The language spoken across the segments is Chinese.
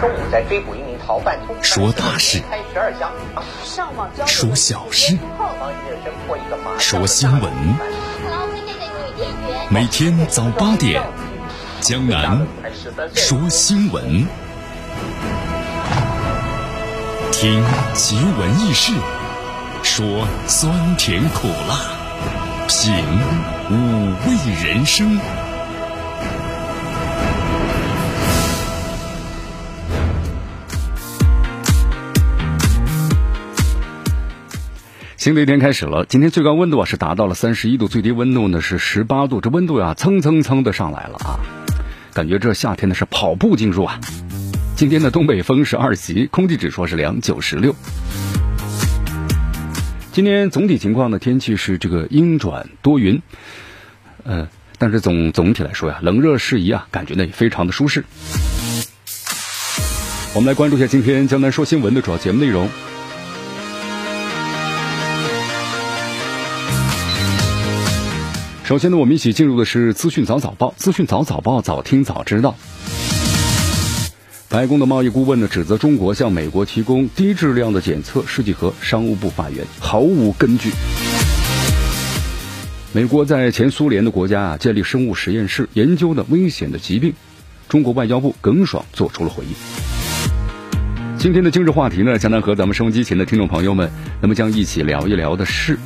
中午在追捕一名逃犯，说大事，说小事，说新闻。每天早八点，江南说新闻，听奇闻异事，说酸甜苦辣，品五味人生。新的一天开始了，今天最高温度啊是达到了三十一度，最低温度呢是十八度，这温度呀蹭蹭蹭的上来了啊，感觉这夏天呢是跑步进入啊。今天的东北风是二级，空气指数是两九十六。今天总体情况呢，天气是这个阴转多云，呃，但是总总体来说呀，冷热适宜啊，感觉呢也非常的舒适。我们来关注一下今天江南说新闻的主要节目内容。首先呢，我们一起进入的是资讯早早报。资讯早早报，早听早知道。白宫的贸易顾问呢，指责中国向美国提供低质量的检测试剂盒，商务部发言毫无根据。美国在前苏联的国家啊建立生物实验室，研究的危险的疾病。中国外交部耿爽做出了回应。今天的今日话题呢，将南和咱们收音机前的听众朋友们，那么将一起聊一聊的是。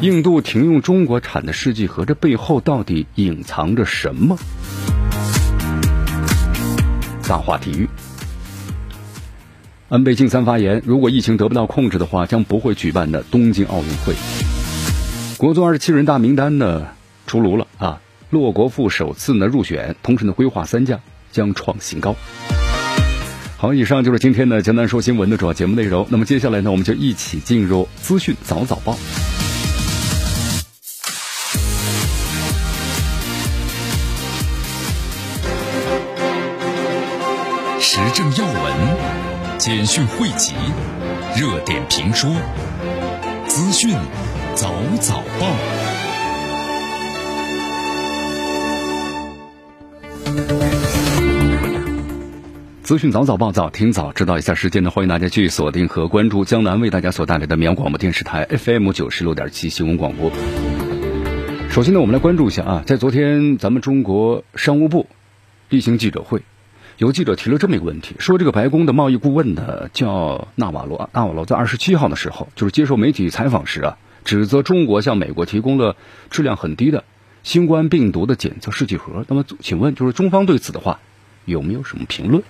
印度停用中国产的试剂盒，这背后到底隐藏着什么？大话体育，安倍晋三发言：如果疫情得不到控制的话，将不会举办的东京奥运会。国足二十七人大名单呢出炉了啊！骆国富首次呢入选，同时呢规划三将将创新高。好，以上就是今天的江南说新闻的主要节目内容。那么接下来呢，我们就一起进入资讯早早报。政要闻、简讯汇集、热点评说、资讯早早报。资讯早早报，早听早知道一下时间呢？欢迎大家继续锁定和关注江南为大家所带来的绵阳广播电视台 FM 九十六点七新闻广播。首先呢，我们来关注一下啊，在昨天咱们中国商务部例行记者会。有记者提了这么一个问题，说这个白宫的贸易顾问呢叫纳瓦罗，纳瓦罗在二十七号的时候，就是接受媒体采访时啊，指责中国向美国提供了质量很低的新冠病毒的检测试剂盒。那么，请问就是中方对此的话有没有什么评论？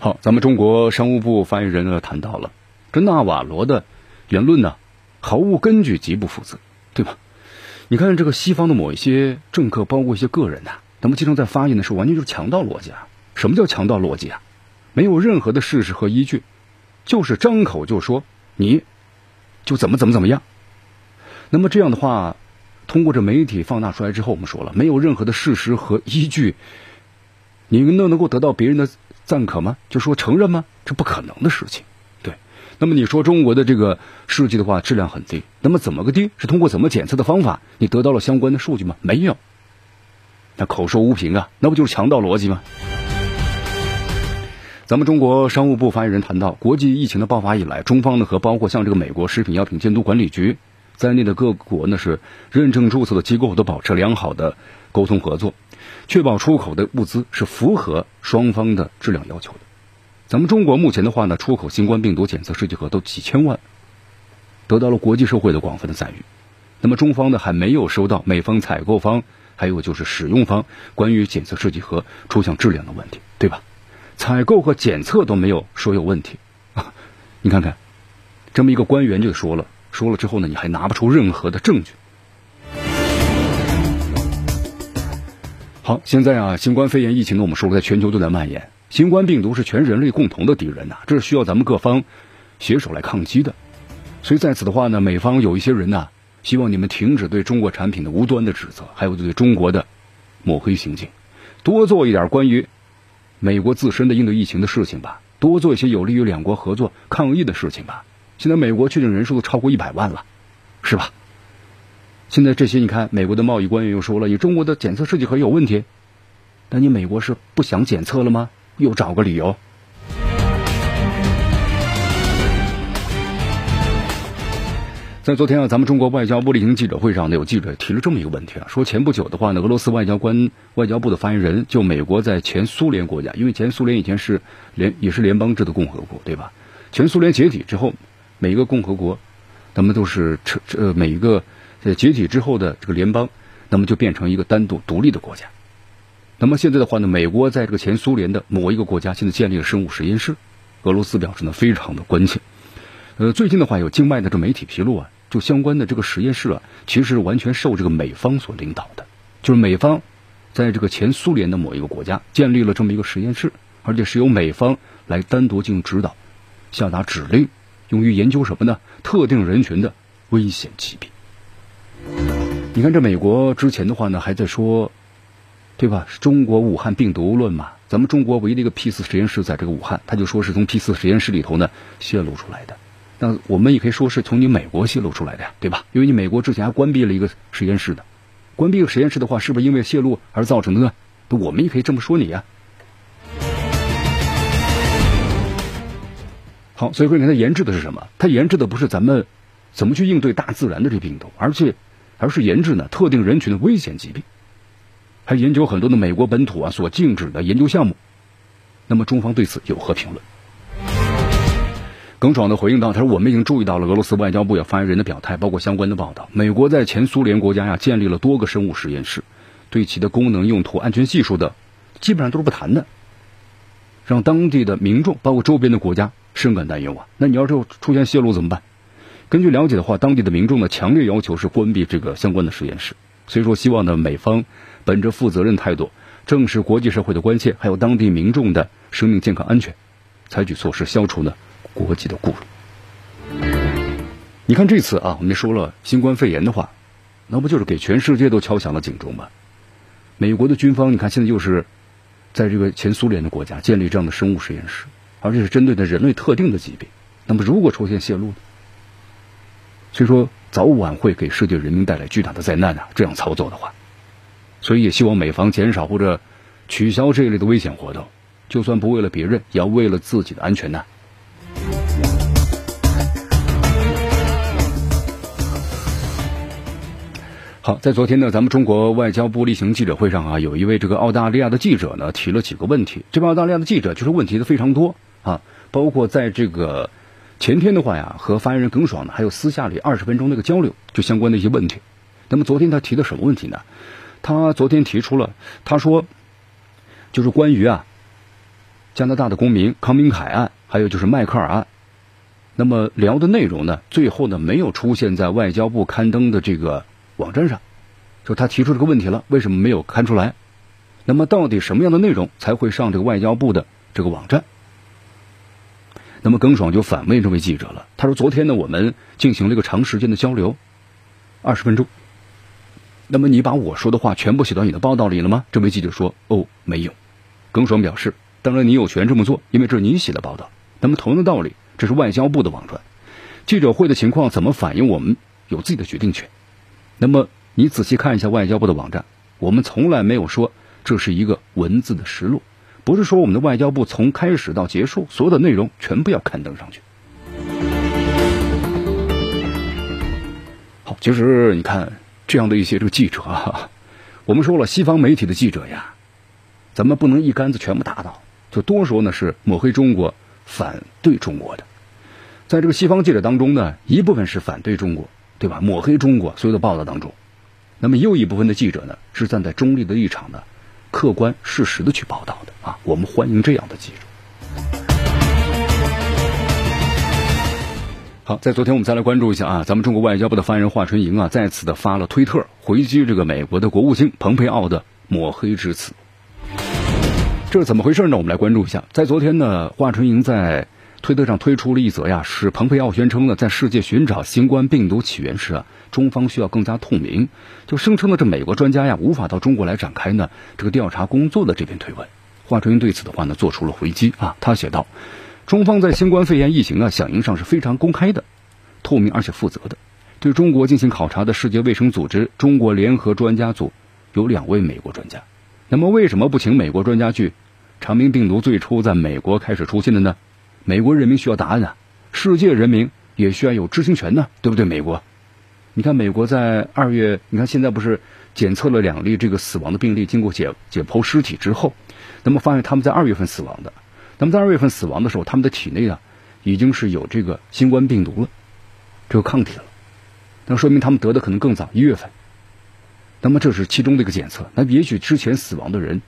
好，咱们中国商务部发言人呢谈到了，这纳瓦罗的言论呢毫无根据，极不负责，对吧？你看这个西方的某一些政客，包括一些个人呐。那么经常在发言的时候，完全就是强盗逻辑啊！什么叫强盗逻辑啊？没有任何的事实和依据，就是张口就说你，就怎么怎么怎么样。那么这样的话，通过这媒体放大出来之后，我们说了，没有任何的事实和依据，你们能能够得到别人的赞可吗？就说承认吗？这不可能的事情。对。那么你说中国的这个试剂的话质量很低，那么怎么个低？是通过怎么检测的方法，你得到了相关的数据吗？没有。那口说无凭啊，那不就是强盗逻辑吗？咱们中国商务部发言人谈到，国际疫情的爆发以来，中方呢和包括像这个美国食品药品监督管理局在内的各国呢是认证注册的机构都保持良好的沟通合作，确保出口的物资是符合双方的质量要求的。咱们中国目前的话呢，出口新冠病毒检测试剂盒都几千万，得到了国际社会的广泛的赞誉。那么中方呢还没有收到美方采购方。还有就是使用方关于检测试剂盒出现质量的问题，对吧？采购和检测都没有说有问题啊！你看看，这么一个官员就说了，说了之后呢，你还拿不出任何的证据。好，现在啊，新冠肺炎疫情呢，我们说了，在全球都在蔓延。新冠病毒是全人类共同的敌人呐，这是需要咱们各方携手来抗击的。所以在此的话呢，美方有一些人呢。希望你们停止对中国产品的无端的指责，还有对中国的抹黑行径，多做一点关于美国自身的应对疫情的事情吧，多做一些有利于两国合作抗疫的事情吧。现在美国确诊人数都超过一百万了，是吧？现在这些你看，美国的贸易官员又说了，你中国的检测试剂盒有问题，那你美国是不想检测了吗？又找个理由。在昨天啊，咱们中国外交部例行记者会上呢，有记者提了这么一个问题啊，说前不久的话呢，俄罗斯外交官、外交部的发言人就美国在前苏联国家，因为前苏联以前是联也是联邦制的共和国，对吧？前苏联解体之后，每一个共和国，那么都是成呃每一个解体之后的这个联邦，那么就变成一个单独独立的国家。那么现在的话呢，美国在这个前苏联的某一个国家现在建立了生物实验室，俄罗斯表示呢非常的关切。呃，最近的话有境外的这媒体披露啊。就相关的这个实验室啊，其实完全受这个美方所领导的，就是美方在这个前苏联的某一个国家建立了这么一个实验室，而且是由美方来单独进行指导、下达指令，用于研究什么呢？特定人群的危险疾病。你看，这美国之前的话呢，还在说，对吧？中国武汉病毒论嘛，咱们中国唯一的一个 P 四实验室在这个武汉，他就说是从 P 四实验室里头呢泄露出来的。那我们也可以说是从你美国泄露出来的呀，对吧？因为你美国之前还关闭了一个实验室的，关闭一个实验室的话，是不是因为泄露而造成的呢？我们也可以这么说你呀。好，所以说你看它研制的是什么？它研制的不是咱们怎么去应对大自然的这病毒，而且而是研制呢特定人群的危险疾病，还研究很多的美国本土啊所禁止的研究项目。那么中方对此有何评论？耿爽的回应道：“他说，我们已经注意到了俄罗斯外交部有发言人的表态，包括相关的报道。美国在前苏联国家呀建立了多个生物实验室，对其的功能、用途、安全系数的，基本上都是不谈的，让当地的民众，包括周边的国家深感担忧啊。那你要是出现泄露怎么办？根据了解的话，当地的民众呢强烈要求是关闭这个相关的实验室。所以说，希望呢美方本着负责任态度，正视国际社会的关切，还有当地民众的生命健康安全，采取措施消除呢。”国际的顾虑，你看这次啊，我们说了新冠肺炎的话，那不就是给全世界都敲响了警钟吗？美国的军方，你看现在又是在这个前苏联的国家建立这样的生物实验室，而且是针对的人类特定的疾病。那么如果出现泄露呢，所以说早晚会给世界人民带来巨大的灾难啊！这样操作的话，所以也希望美方减少或者取消这一类的危险活动，就算不为了别人，也要为了自己的安全呢。好，在昨天呢，咱们中国外交部例行记者会上啊，有一位这个澳大利亚的记者呢提了几个问题。这位澳大利亚的记者就是问题的非常多啊，包括在这个前天的话呀，和发言人耿爽呢还有私下里二十分钟那个交流，就相关的一些问题。那么昨天他提的什么问题呢？他昨天提出了，他说就是关于啊加拿大的公民康明凯案，还有就是迈克尔案。那么聊的内容呢，最后呢没有出现在外交部刊登的这个。网站上，就他提出这个问题了，为什么没有刊出来？那么到底什么样的内容才会上这个外交部的这个网站？那么耿爽就反问这位记者了，他说：“昨天呢，我们进行了一个长时间的交流，二十分钟。那么你把我说的话全部写到你的报道里了吗？”这位记者说：“哦，没有。”耿爽表示：“当然你有权这么做，因为这是你写的报道。那么同样的道理，这是外交部的网站，记者会的情况怎么反映，我们有自己的决定权。”那么你仔细看一下外交部的网站，我们从来没有说这是一个文字的实录，不是说我们的外交部从开始到结束所有的内容全部要刊登上去。好，其实你看这样的一些这个记者啊，我们说了，西方媒体的记者呀，咱们不能一竿子全部打倒，就多说呢是抹黑中国、反对中国的，在这个西方记者当中呢，一部分是反对中国。对吧？抹黑中国所有的报道当中，那么又一部分的记者呢，是站在中立的立场呢，客观事实的去报道的啊。我们欢迎这样的记者。好，在昨天我们再来关注一下啊，咱们中国外交部的发言人华春莹啊，再次的发了推特回击这个美国的国务卿蓬佩奥的抹黑之词。这是怎么回事呢？我们来关注一下。在昨天呢，华春莹在。推特上推出了一则呀，是蓬佩奥宣称呢，在世界寻找新冠病毒起源时啊，中方需要更加透明，就声称呢，这美国专家呀无法到中国来展开呢这个调查工作的这篇推文。华春莹对此的话呢做出了回击啊，他写道：中方在新冠肺炎疫情啊响应上是非常公开的、透明而且负责的。对中国进行考察的世界卫生组织中国联合专家组有两位美国专家，那么为什么不请美国专家去？长明病毒最初在美国开始出现的呢？美国人民需要答案啊！世界人民也需要有知情权呢，对不对？美国，你看美国在二月，你看现在不是检测了两例这个死亡的病例，经过解解剖尸体之后，那么发现他们在二月份死亡的，那么在二月份死亡的时候，他们的体内啊已经是有这个新冠病毒了，这个抗体了，那说明他们得的可能更早，一月份。那么这是其中的一个检测，那也许之前死亡的人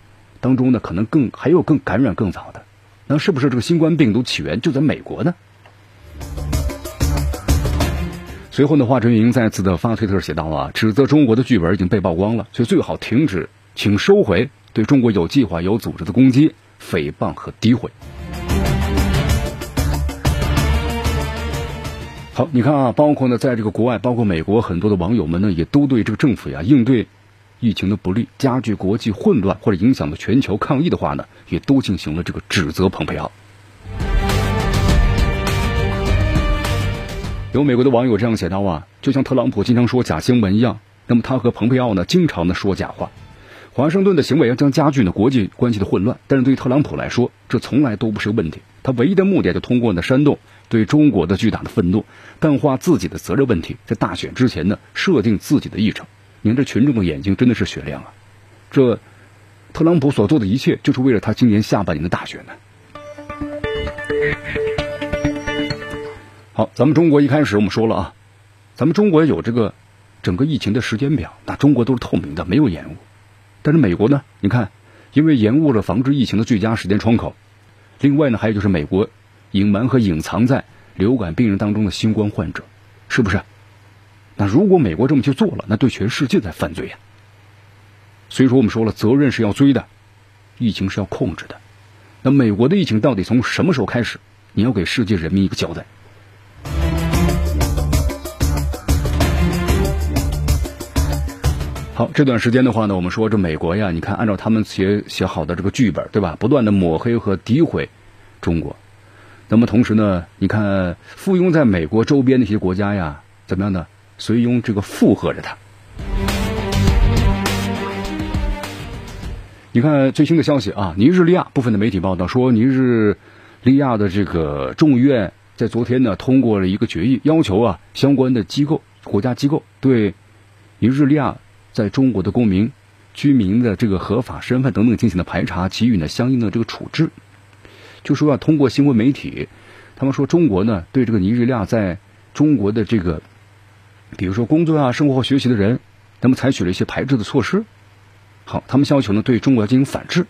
当中呢，可能更还有更感染更早的。那是不是这个新冠病毒起源就在美国呢？随后呢，华春莹再次的发推特写道啊，指责中国的剧本已经被曝光了，所以最好停止，请收回对中国有计划、有组织的攻击、诽谤和诋毁。好，你看啊，包括呢，在这个国外，包括美国很多的网友们呢，也都对这个政府呀应对。疫情的不利，加剧国际混乱或者影响了全球抗疫的话呢，也都进行了这个指责。蓬佩奥有美国的网友这样写道啊，就像特朗普经常说假新闻一样，那么他和蓬佩奥呢，经常的说假话。华盛顿的行为将加剧呢国际关系的混乱，但是对于特朗普来说，这从来都不是问题。他唯一的目的就通过呢煽动对中国的巨大的愤怒，淡化自己的责任问题，在大选之前呢设定自己的议程。您这群众的眼睛真的是雪亮啊！这特朗普所做的一切，就是为了他今年下半年的大选呢。好，咱们中国一开始我们说了啊，咱们中国有这个整个疫情的时间表，那中国都是透明的，没有延误。但是美国呢？你看，因为延误了防治疫情的最佳时间窗口，另外呢，还有就是美国隐瞒和隐藏在流感病人当中的新冠患者，是不是？那如果美国这么去做了，那对全世界在犯罪呀。所以说，我们说了，责任是要追的，疫情是要控制的。那美国的疫情到底从什么时候开始？你要给世界人民一个交代。好，这段时间的话呢，我们说这美国呀，你看，按照他们写写好的这个剧本，对吧？不断的抹黑和诋毁中国。那么同时呢，你看附庸在美国周边的一些国家呀，怎么样呢？随庸这个附和着他。你看最新的消息啊，尼日利亚部分的媒体报道说，尼日利亚的这个众议院在昨天呢通过了一个决议，要求啊相关的机构、国家机构对尼日利亚在中国的公民、居民的这个合法身份等等进行的排查，给予呢相应的这个处置。就说啊，通过新闻媒体，他们说中国呢对这个尼日利亚在中国的这个。比如说工作啊、生活和学习的人，那么采取了一些排斥的措施。好，他们要求呢对中国要进行反制。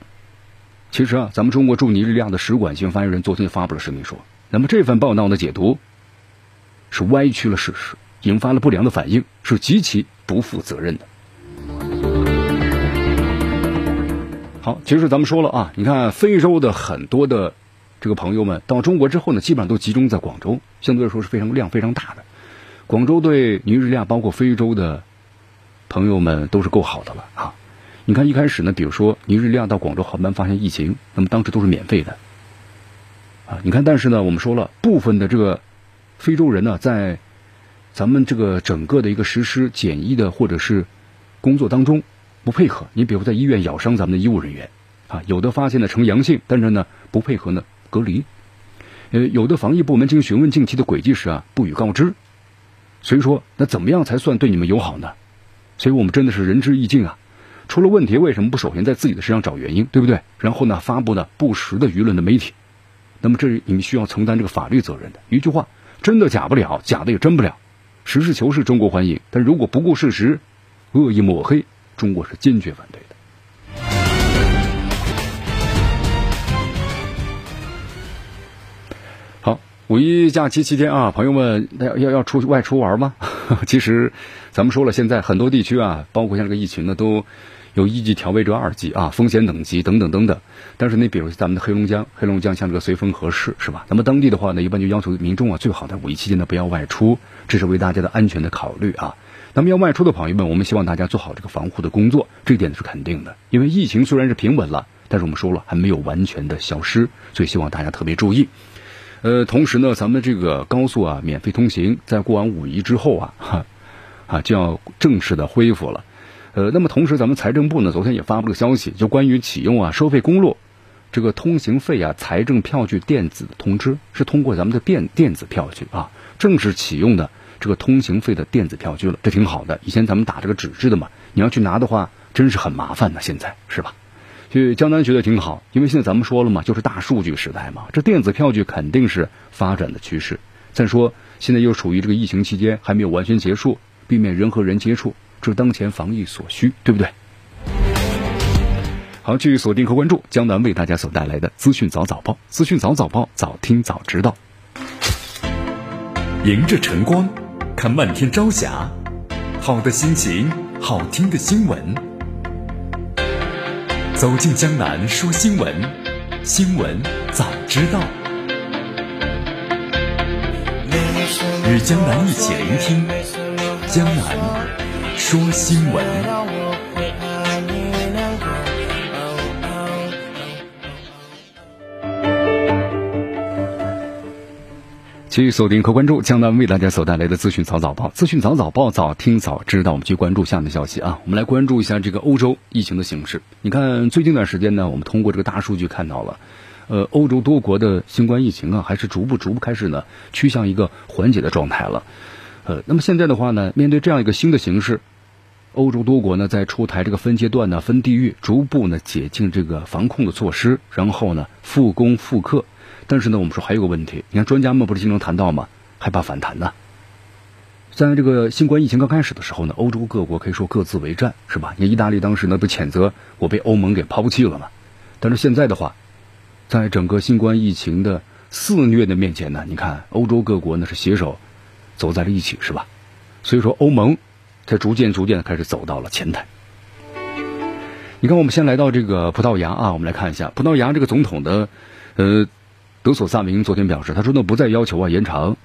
其实啊，咱们中国驻尼日利亚的使馆性发言人昨天发布了声明说，那么这份报道的解读是歪曲了事实，引发了不良的反应，是极其不负责任的。好，其实咱们说了啊，你看非洲的很多的这个朋友们到中国之后呢，基本上都集中在广州，相对来说是非常量非常大的。广州对尼日利亚，包括非洲的朋友们都是够好的了啊！你看一开始呢，比如说尼日利亚到广州航班发现疫情，那么当时都是免费的啊。你看，但是呢，我们说了，部分的这个非洲人呢，在咱们这个整个的一个实施检疫的或者是工作当中不配合。你比如在医院咬伤咱们的医务人员啊，有的发现了呈阳性，但是呢不配合呢隔离。呃，有的防疫部门经询问近期的轨迹时啊，不予告知。所以说，那怎么样才算对你们友好呢？所以我们真的是仁至义尽啊！出了问题，为什么不首先在自己的身上找原因，对不对？然后呢，发布呢不实的舆论的媒体，那么这是你们需要承担这个法律责任的。一句话，真的假不了，假的也真不了，实事求是，中国欢迎。但如果不顾事实，恶意抹黑，中国是坚决反对。五一假期期间啊，朋友们要要要出去外出玩吗？其实，咱们说了，现在很多地区啊，包括像这个疫情呢，都有一级调为这二级啊，风险等级等等等等。但是你比如咱们的黑龙江，黑龙江像这个绥芬河市是吧？那么当地的话呢，一般就要求民众啊，最好在五一期间呢不要外出，这是为大家的安全的考虑啊。那么要外出的朋友们，我们希望大家做好这个防护的工作，这一点是肯定的。因为疫情虽然是平稳了，但是我们说了还没有完全的消失，所以希望大家特别注意。呃，同时呢，咱们这个高速啊，免费通行，在过完五一之后啊，哈，啊就要正式的恢复了。呃，那么同时咱们财政部呢昨天也发布了消息，就关于启用啊收费公路这个通行费啊财政票据电子通知，是通过咱们的电电子票据啊正式启用的这个通行费的电子票据了，这挺好的。以前咱们打这个纸质的嘛，你要去拿的话，真是很麻烦的，现在是吧？去江南觉得挺好，因为现在咱们说了嘛，就是大数据时代嘛，这电子票据肯定是发展的趋势。再说现在又处于这个疫情期间，还没有完全结束，避免人和人接触，这是当前防疫所需，对不对？好，继续锁定和关注江南为大家所带来的资讯早早报，资讯早早报，早听早知道。迎着晨光，看漫天朝霞，好的心情，好听的新闻。走进江南说新闻，新闻早知道，与江南一起聆听江南说新闻。继续锁定和关注江南为大家所带来的资讯早早报，资讯早早报，早听早知道。我们去关注下面消息啊，我们来关注一下这个欧洲疫情的形势。你看，最近一段时间呢，我们通过这个大数据看到了，呃，欧洲多国的新冠疫情啊，还是逐步逐步开始呢，趋向一个缓解的状态了。呃，那么现在的话呢，面对这样一个新的形势，欧洲多国呢在出台这个分阶段呢、分地域，逐步呢解禁这个防控的措施，然后呢复工复课。但是呢，我们说还有个问题，你看专家们不是经常谈到吗？害怕反弹呢。在这个新冠疫情刚开始的时候呢，欧洲各国可以说各自为战，是吧？你意大利当时呢不谴责我被欧盟给抛弃了嘛？但是现在的话，在整个新冠疫情的肆虐的面前呢，你看欧洲各国呢是携手走在了一起，是吧？所以说欧盟在逐渐逐渐的开始走到了前台。你看，我们先来到这个葡萄牙啊，我们来看一下葡萄牙这个总统的呃。德索萨明昨天表示，他说呢不再要求啊延长，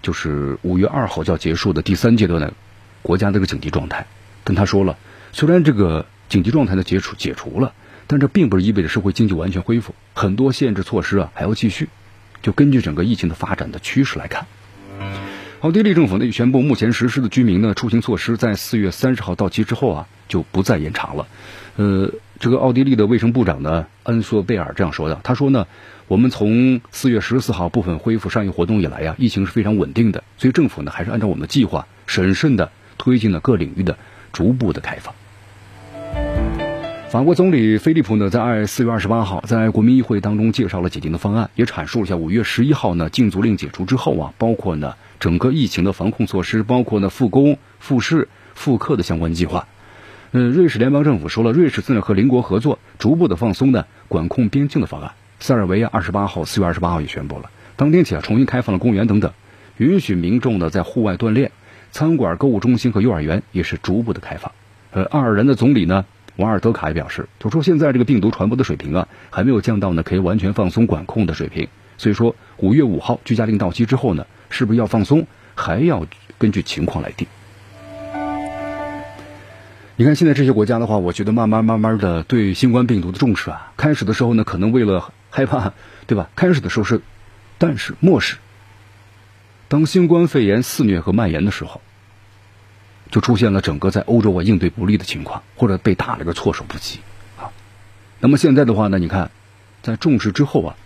就是五月二号就要结束的第三阶段的国家这个紧急状态。但他说了，虽然这个紧急状态的解除解除了，但这并不是意味着社会经济完全恢复，很多限制措施啊还要继续。就根据整个疫情的发展的趋势来看，奥地利政府呢宣布，目前实施的居民呢出行措施在四月三十号到期之后啊就不再延长了。呃，这个奥地利的卫生部长呢恩索贝尔这样说的，他说呢。我们从四月十四号部分恢复商业活动以来呀，疫情是非常稳定的，所以政府呢还是按照我们的计划，审慎的推进了各领域的逐步的开放。法国总理菲利普呢，在二四月二十八号在国民议会当中介绍了解禁的方案，也阐述了一下五月十一号呢禁足令解除之后啊，包括呢整个疫情的防控措施，包括呢复工复市复课的相关计划。嗯，瑞士联邦政府说了，瑞士正在和邻国合作，逐步的放松呢管控边境的方案。塞尔维亚二十八号，四月二十八号也宣布了，当天起啊，重新开放了公园等等，允许民众呢在户外锻炼，餐馆、购物中心和幼儿园也是逐步的开放。呃，爱尔兰的总理呢，瓦尔德卡也表示，就说现在这个病毒传播的水平啊，还没有降到呢可以完全放松管控的水平，所以说五月五号居家令到期之后呢，是不是要放松，还要根据情况来定。你看现在这些国家的话，我觉得慢慢慢慢的对新冠病毒的重视啊，开始的时候呢，可能为了害怕，对吧？开始的时候是，但是漠视，当新冠肺炎肆虐和蔓延的时候，就出现了整个在欧洲啊应对不利的情况，或者被打了个措手不及啊。那么现在的话呢，你看，在重视之后啊，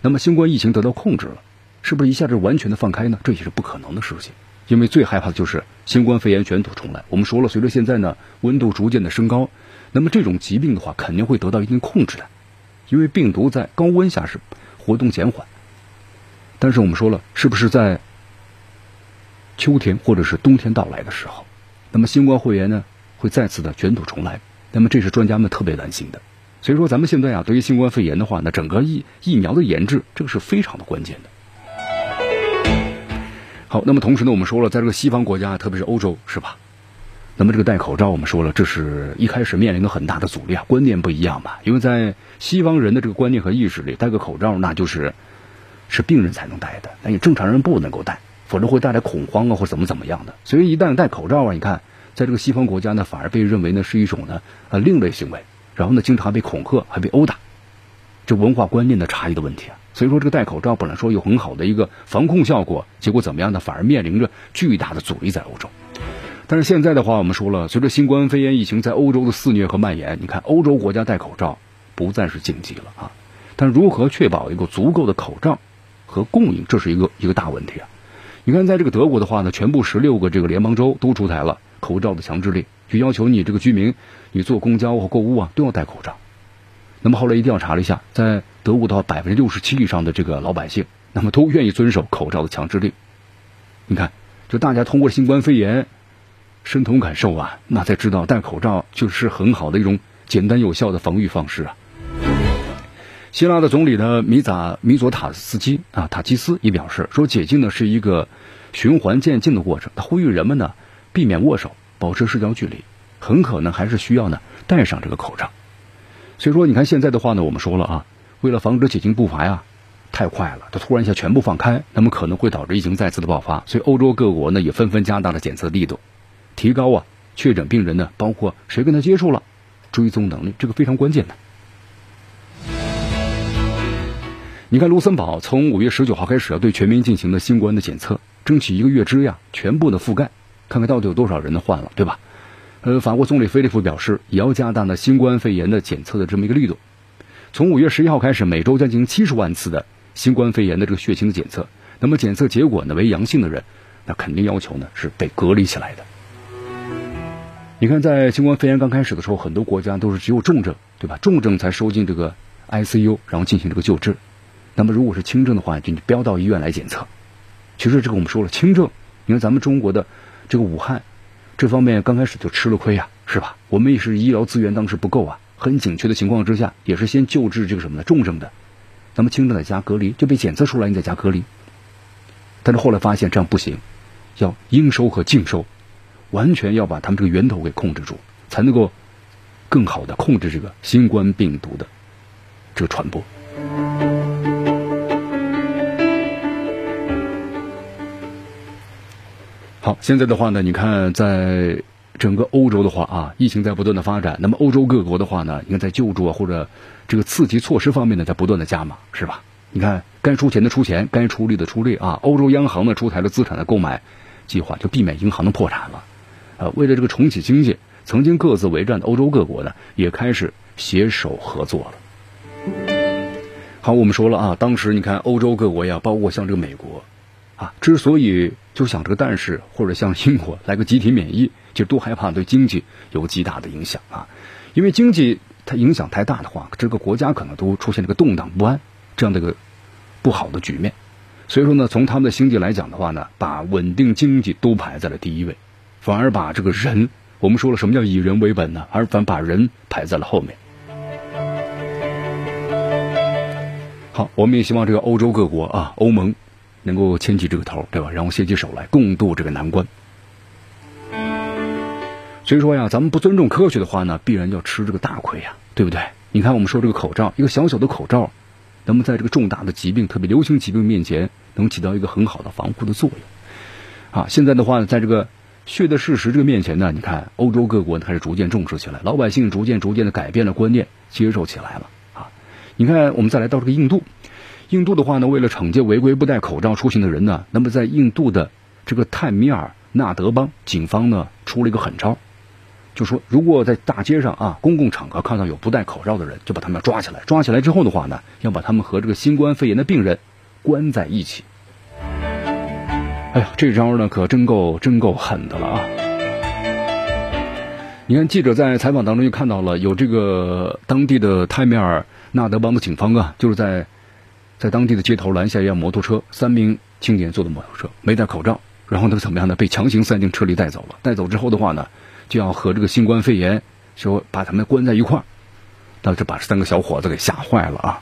那么新冠疫情得到控制了，是不是一下子完全的放开呢？这也是不可能的事情。因为最害怕的就是新冠肺炎卷土重来。我们说了，随着现在呢温度逐渐的升高，那么这种疾病的话肯定会得到一定控制的，因为病毒在高温下是活动减缓。但是我们说了，是不是在秋天或者是冬天到来的时候，那么新冠肺炎呢会再次的卷土重来？那么这是专家们特别担心的。所以说，咱们现在啊，对于新冠肺炎的话，呢整个疫疫苗的研制，这个是非常的关键的。好，那么同时呢，我们说了，在这个西方国家，特别是欧洲，是吧？那么这个戴口罩，我们说了，这是一开始面临的很大的阻力啊，观念不一样嘛。因为在西方人的这个观念和意识里，戴个口罩那就是是病人才能戴的，那你正常人不能够戴，否则会带来恐慌啊，或怎么怎么样的。所以一旦戴口罩啊，你看，在这个西方国家呢，反而被认为呢是一种呢呃另类行为，然后呢经常被恐吓，还被殴打，这文化观念的差异的问题啊。所以说，这个戴口罩本来说有很好的一个防控效果，结果怎么样呢？反而面临着巨大的阻力在欧洲。但是现在的话，我们说了，随着新冠肺炎疫情在欧洲的肆虐和蔓延，你看欧洲国家戴口罩不再是禁忌了啊。但如何确保一个足够的口罩和供应，这是一个一个大问题啊。你看，在这个德国的话呢，全部十六个这个联邦州都出台了口罩的强制令，就要求你这个居民，你坐公交和购物啊都要戴口罩。那么后来一调查了一下，在德国的话，百分之六十七以上的这个老百姓，那么都愿意遵守口罩的强制令。你看，就大家通过新冠肺炎身同感受啊，那才知道戴口罩就是很好的一种简单有效的防御方式啊。希腊的总理呢米扎米佐塔斯基啊塔基斯也表示说，解禁呢是一个循环渐进的过程。他呼吁人们呢避免握手，保持社交距离，很可能还是需要呢戴上这个口罩。所以说，你看现在的话呢，我们说了啊，为了防止解禁步伐呀太快了，它突然一下全部放开，那么可能会导致疫情再次的爆发。所以欧洲各国呢也纷纷加大了检测力度，提高啊确诊病人呢，包括谁跟他接触了，追踪能力，这个非常关键的。你看，卢森堡从五月十九号开始要对全民进行的新冠的检测，争取一个月之呀全部的覆盖，看看到底有多少人呢患了，对吧？呃，法国总理菲利普表示，也要加大呢新冠肺炎的检测的这么一个力度。从五月十一号开始，每周将进行七十万次的新冠肺炎的这个血清的检测。那么检测结果呢为阳性的人，那肯定要求呢是被隔离起来的。你看，在新冠肺炎刚开始的时候，很多国家都是只有重症，对吧？重症才收进这个 ICU，然后进行这个救治。那么，如果是轻症的话，就你不要到医院来检测。其实这个我们说了，轻症，你看咱们中国的这个武汉这方面刚开始就吃了亏呀，是吧？我们也是医疗资源当时不够啊，很紧缺的情况之下，也是先救治这个什么呢？重症的，那么轻症在家隔离，就被检测出来你在家隔离。但是后来发现这样不行，要应收和尽收，完全要把他们这个源头给控制住，才能够更好的控制这个新冠病毒的这个传播。好，现在的话呢，你看，在整个欧洲的话啊，疫情在不断的发展。那么欧洲各国的话呢，你看在救助啊或者这个刺激措施方面呢，在不断的加码，是吧？你看该出钱的出钱，该出力的出力啊。欧洲央行呢出台了资产的购买计划，就避免银行的破产了。呃，为了这个重启经济，曾经各自为战的欧洲各国呢，也开始携手合作了。好，我们说了啊，当时你看欧洲各国呀，包括像这个美国。啊，之所以就想这个，但是或者像英国来个集体免疫，就都害怕对经济有极大的影响啊。因为经济它影响太大的话，这个国家可能都出现这个动荡不安这样的一个不好的局面。所以说呢，从他们的经济来讲的话呢，把稳定经济都排在了第一位，反而把这个人，我们说了什么叫以人为本呢？而反把人排在了后面。好，我们也希望这个欧洲各国啊，欧盟。能够牵起这个头，对吧？然后携起手来共度这个难关。所以说呀，咱们不尊重科学的话呢，必然要吃这个大亏呀，对不对？你看，我们说这个口罩，一个小小的口罩，能不能在这个重大的疾病，特别流行疾病面前，能起到一个很好的防护的作用？啊，现在的话呢，在这个血的事实这个面前呢，你看欧洲各国开始逐渐重视起来，老百姓逐渐逐渐的改变了观念，接受起来了啊。你看，我们再来到这个印度。印度的话呢，为了惩戒违规不戴口罩出行的人呢，那么在印度的这个泰米尔纳德邦，警方呢出了一个狠招，就说如果在大街上啊公共场合看到有不戴口罩的人，就把他们抓起来。抓起来之后的话呢，要把他们和这个新冠肺炎的病人关在一起。哎呀，这招呢可真够真够狠的了啊！你看，记者在采访当中就看到了有这个当地的泰米尔纳德邦的警方啊，就是在。在当地的街头拦下一辆摩托车，三名青年坐的摩托车没戴口罩，然后呢怎么样呢？被强行塞进车里带走了。带走之后的话呢，就要和这个新冠肺炎说把他们关在一块儿，那就把三个小伙子给吓坏了啊。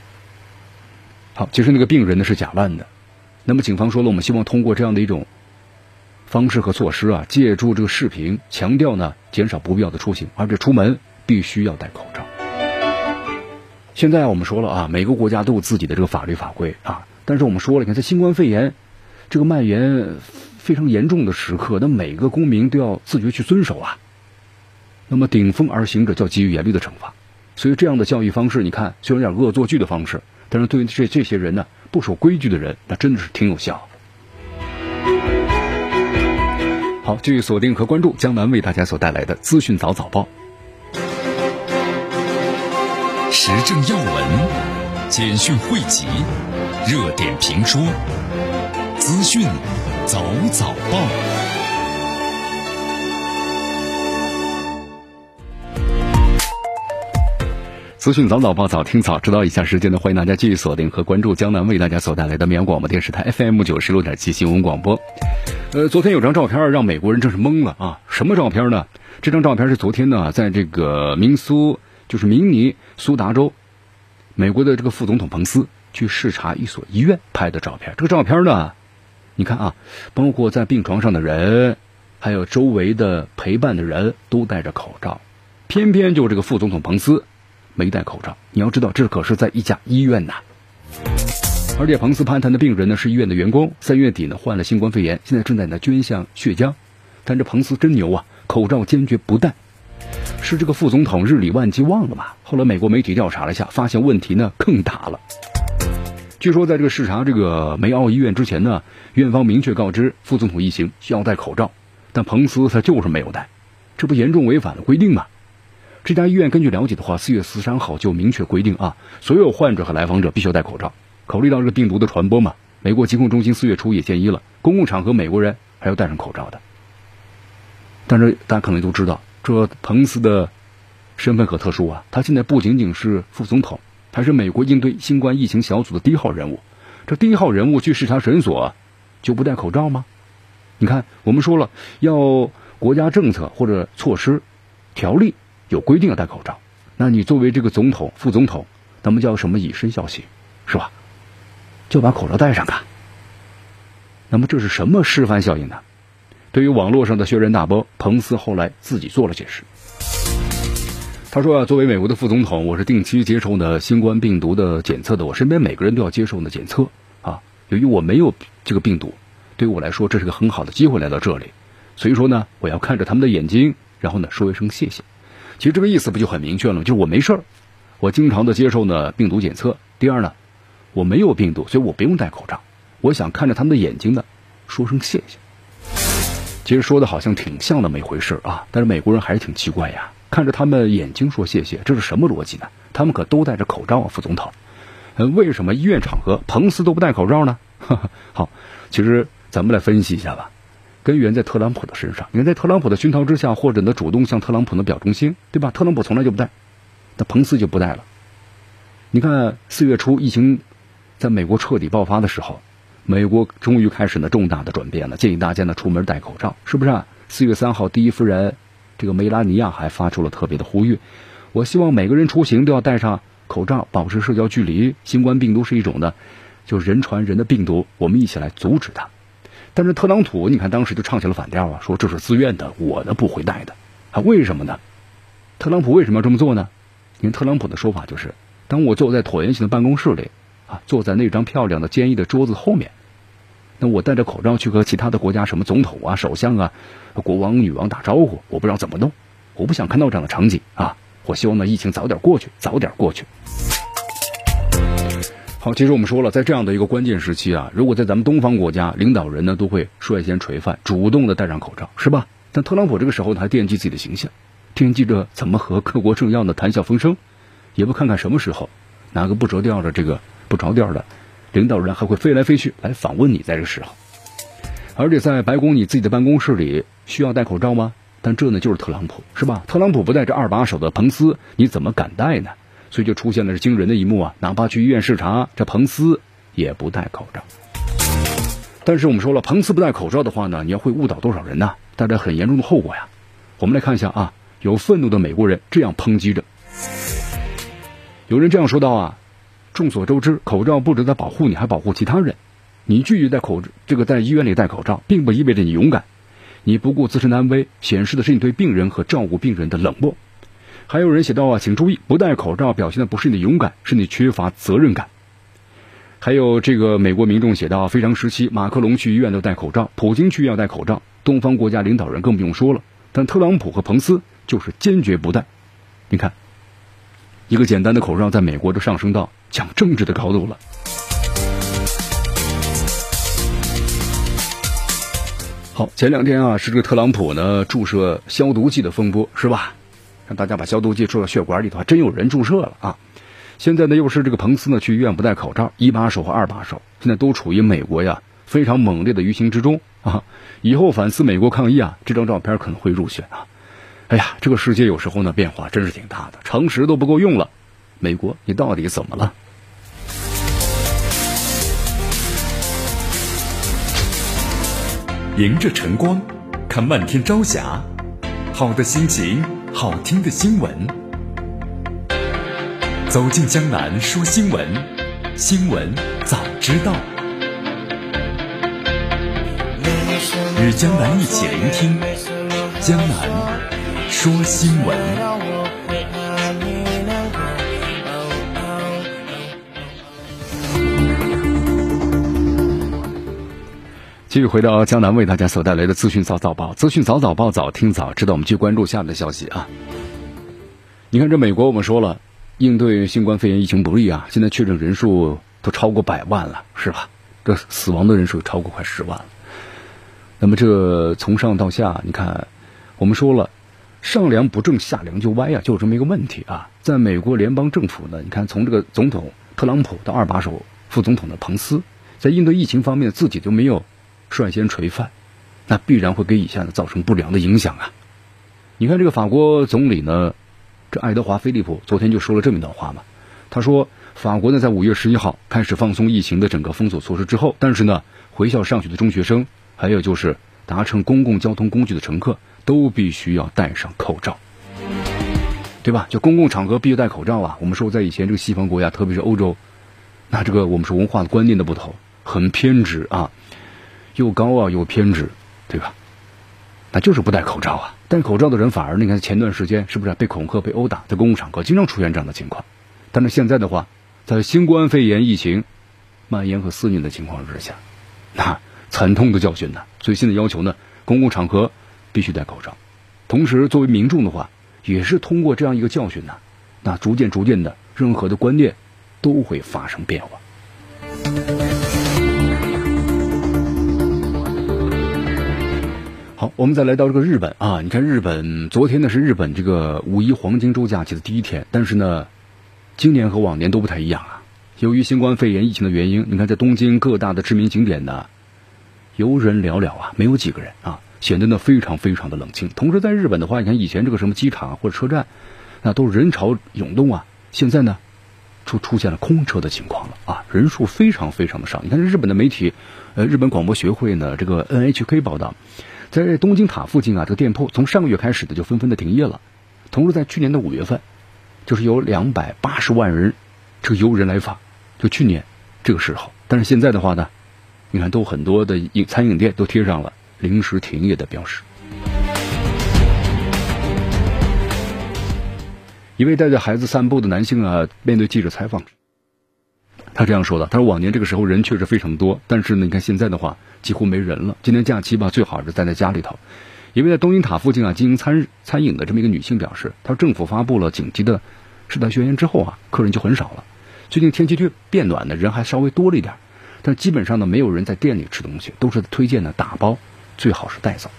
好，其实那个病人呢是假扮的。那么警方说了，我们希望通过这样的一种方式和措施啊，借助这个视频，强调呢减少不必要的出行，而且出门必须要戴口罩。现在我们说了啊，每个国家都有自己的这个法律法规啊。但是我们说了，你看在新冠肺炎这个蔓延非常严重的时刻，那每个公民都要自觉去遵守啊。那么顶风而行者就要给予严厉的惩罚。所以这样的教育方式，你看虽然有点恶作剧的方式，但是对于这这些人呢，不守规矩的人，那真的是挺有效。好，继续锁定和关注江南为大家所带来的资讯早早报，时政要闻、简讯汇集、热点评说、资讯早早报。资讯早早报早听早知道以下时间呢，欢迎大家继续锁定和关注江南为大家所带来的绵阳广播电视台 FM 九十六点七新闻广播。呃，昨天有张照片让美国人真是懵了啊！什么照片呢？这张照片是昨天呢，在这个明苏，就是明尼苏达州，美国的这个副总统彭斯去视察一所医院拍的照片。这个照片呢，你看啊，包括在病床上的人，还有周围的陪伴的人都戴着口罩，偏偏就这个副总统彭斯。没戴口罩，你要知道，这可是在一家医院呐。而且彭斯攀谈的病人呢是医院的员工，三月底呢患了新冠肺炎，现在正在呢捐献血浆。但这彭斯真牛啊，口罩坚决不戴。是这个副总统日理万机忘了吗？后来美国媒体调查了一下，发现问题呢更大了。据说在这个视察这个梅奥医院之前呢，院方明确告知副总统一行需要戴口罩，但彭斯他就是没有戴，这不严重违反了规定吗？这家医院根据了解的话，四月十三号就明确规定啊，所有患者和来访者必须要戴口罩。考虑到这个病毒的传播嘛，美国疾控中心四月初也建议了，公共场合美国人还要戴上口罩的。但是大家可能都知道，说彭斯的身份可特殊啊，他现在不仅仅是副总统，还是美国应对新冠疫情小组的第一号人物。这第一号人物去视察诊所就不戴口罩吗？你看，我们说了要国家政策或者措施条例。有规定要戴口罩，那你作为这个总统、副总统，那么叫什么以身效行，是吧？就把口罩戴上啊。那么这是什么示范效应呢？对于网络上的轩然大波，彭斯后来自己做了解释。他说啊，作为美国的副总统，我是定期接受呢新冠病毒的检测的，我身边每个人都要接受呢检测啊。由于我没有这个病毒，对于我来说这是个很好的机会来到这里，所以说呢，我要看着他们的眼睛，然后呢说一声谢谢。其实这个意思不就很明确了吗？就是我没事儿，我经常的接受呢病毒检测。第二呢，我没有病毒，所以我不用戴口罩。我想看着他们的眼睛呢，说声谢谢。其实说的好像挺像那么一回事啊，但是美国人还是挺奇怪呀，看着他们眼睛说谢谢，这是什么逻辑呢？他们可都戴着口罩啊，副总统。嗯，为什么医院场合彭斯都不戴口罩呢？好，其实咱们来分析一下吧。根源在特朗普的身上。你看，在特朗普的熏陶之下，或者呢主动向特朗普的表忠心，对吧？特朗普从来就不戴，那彭斯就不戴了。你看，四月初疫情在美国彻底爆发的时候，美国终于开始呢重大的转变了，建议大家呢出门戴口罩，是不是？啊？四月三号，第一夫人这个梅拉尼亚还发出了特别的呼吁：我希望每个人出行都要戴上口罩，保持社交距离。新冠病毒是一种呢，就人传人的病毒，我们一起来阻止它。但是特朗普，你看当时就唱起了反调啊，说这是自愿的，我呢不会带的，啊，为什么呢？特朗普为什么要这么做呢？因为特朗普的说法就是，当我坐在椭圆形的办公室里，啊，坐在那张漂亮的坚毅的桌子后面，那我戴着口罩去和其他的国家什么总统啊、首相啊、国王、女王打招呼，我不知道怎么弄，我不想看到这样的场景啊，我希望呢疫情早点过去，早点过去。好，其实我们说了，在这样的一个关键时期啊，如果在咱们东方国家，领导人呢都会率先垂范，主动的戴上口罩，是吧？但特朗普这个时候呢还惦记自己的形象，惦记着怎么和各国政要呢谈笑风生，也不看看什么时候哪个不着调的这个不着调的领导人还会飞来飞去来访问你，在这个时候，而且在白宫你自己的办公室里需要戴口罩吗？但这呢就是特朗普，是吧？特朗普不戴，这二把手的彭斯你怎么敢戴呢？所以就出现了这惊人的一幕啊！哪怕去医院视察，这彭斯也不戴口罩。但是我们说了，彭斯不戴口罩的话呢，你要会误导多少人呢？带来很严重的后果呀！我们来看一下啊，有愤怒的美国人这样抨击着，有人这样说道啊：众所周知，口罩不止在保护你，还保护其他人。你拒绝戴口这个在医院里戴口罩，并不意味着你勇敢，你不顾自身的安危，显示的是你对病人和照顾病人的冷漠。还有人写道啊，请注意，不戴口罩表现的不是你的勇敢，是你缺乏责任感。还有这个美国民众写道，非常时期，马克龙去医院都戴口罩，普京去要戴口罩，东方国家领导人更不用说了。但特朗普和彭斯就是坚决不戴。你看，一个简单的口罩，在美国都上升到讲政治的高度了。好，前两天啊，是这个特朗普呢注射消毒剂的风波，是吧？让大家把消毒剂注到血管里头，还真有人注射了啊！现在呢，又是这个彭斯呢去医院不戴口罩，一把手和二把手，现在都处于美国呀非常猛烈的舆情之中啊！以后反思美国抗议啊，这张照片可能会入选啊！哎呀，这个世界有时候呢变化真是挺大的，常识都不够用了。美国，你到底怎么了？迎着晨光，看漫天朝霞，好的心情，好听的新闻。走进江南说新闻，新闻早知道。与江南一起聆听江南说新闻。继续回到江南为大家所带来的资讯早早报，资讯早早报早听早知道。我们去关注下面的消息啊。你看，这美国我们说了，应对新冠肺炎疫情不利啊，现在确诊人数都超过百万了，是吧？这死亡的人数超过快十万了。那么这从上到下，你看，我们说了，上梁不正下梁就歪啊，就有这么一个问题啊。在美国联邦政府呢，你看从这个总统特朗普到二把手副总统的彭斯，在应对疫情方面自己都没有。率先垂范，那必然会给以下呢造成不良的影响啊！你看这个法国总理呢，这爱德华·菲利普昨天就说了这么一段话嘛。他说，法国呢在五月十一号开始放松疫情的整个封锁措施之后，但是呢，回校上学的中学生，还有就是搭乘公共交通工具的乘客，都必须要戴上口罩，对吧？就公共场合必须戴口罩啊！我们说在以前这个西方国家，特别是欧洲，那这个我们说文化的观念的不同，很偏执啊。又高啊，又偏执，对吧？那就是不戴口罩啊！戴口罩的人反而，你看前段时间是不是被恐吓、被殴打，在公共场合经常出现这样的情况？但是现在的话，在新冠肺炎疫情蔓延和肆虐的情况之下，那惨痛的教训呢？最新的要求呢？公共场合必须戴口罩。同时，作为民众的话，也是通过这样一个教训呢，那逐渐、逐渐的，任何的观念都会发生变化。好，我们再来到这个日本啊，你看日本昨天呢是日本这个五一黄金周假期的第一天，但是呢，今年和往年都不太一样啊。由于新冠肺炎疫情的原因，你看在东京各大的知名景点呢，游人寥寥啊，没有几个人啊，显得呢非常非常的冷清。同时在日本的话，你看以前这个什么机场或者车站，那都是人潮涌动啊，现在呢，出出现了空车的情况了啊，人数非常非常的少。你看日本的媒体，呃，日本广播学会呢这个 NHK 报道。在东京塔附近啊，这个店铺从上个月开始的就纷纷的停业了。同时，在去年的五月份，就是有两百八十万人这个游人来访，就去年这个时候。但是现在的话呢，你看都很多的饮餐饮店都贴上了临时停业的标识。一位带着孩子散步的男性啊，面对记者采访。他这样说的：“他说往年这个时候人确实非常多，但是呢，你看现在的话几乎没人了。今年假期吧，最好是待在家里头。一位在东京塔附近啊经营餐餐饮的这么一个女性表示，她说政府发布了紧急的事态宣言之后啊，客人就很少了。最近天气就变暖的人还稍微多了一点，但基本上呢，没有人在店里吃东西，都是推荐呢打包，最好是带走。”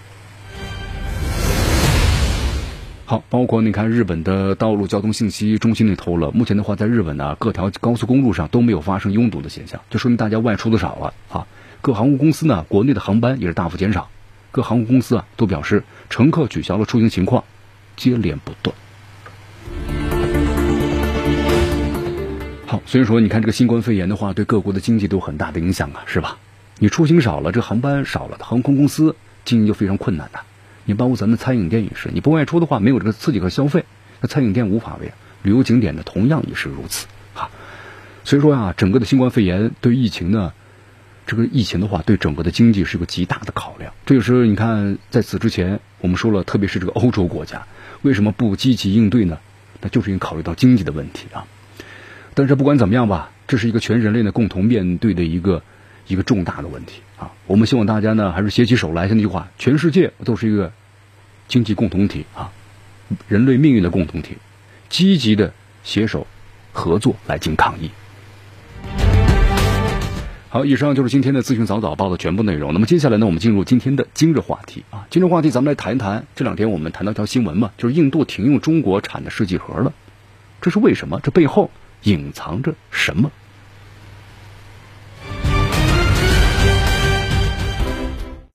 好，包括你看日本的道路交通信息中心里头了。目前的话，在日本呢，各条高速公路上都没有发生拥堵的现象，就说明大家外出的少了啊。各航空公司呢，国内的航班也是大幅减少。各航空公司啊，都表示乘客取消了出行情况接连不断。好，所以说你看这个新冠肺炎的话，对各国的经济都有很大的影响啊，是吧？你出行少了，这航班少了，航空公司经营就非常困难的。你包括咱们餐饮店也是，你不外出的话，没有这个刺激和消费，那餐饮店无法为。旅游景点呢，同样也是如此。哈，所以说啊，整个的新冠肺炎对疫情呢，这个疫情的话，对整个的经济是一个极大的考量。这个时候，你看在此之前，我们说了，特别是这个欧洲国家，为什么不积极应对呢？那就是因为考虑到经济的问题啊。但是不管怎么样吧，这是一个全人类呢共同面对的一个。一个重大的问题啊！我们希望大家呢，还是携起手来。像那句话，全世界都是一个经济共同体啊，人类命运的共同体，积极的携手合作来进行抗疫。好，以上就是今天的资讯早早报的全部内容。那么接下来呢，我们进入今天的今日话题啊。今日话题，咱们来谈一谈这两天我们谈到一条新闻嘛，就是印度停用中国产的试剂盒了，这是为什么？这背后隐藏着什么？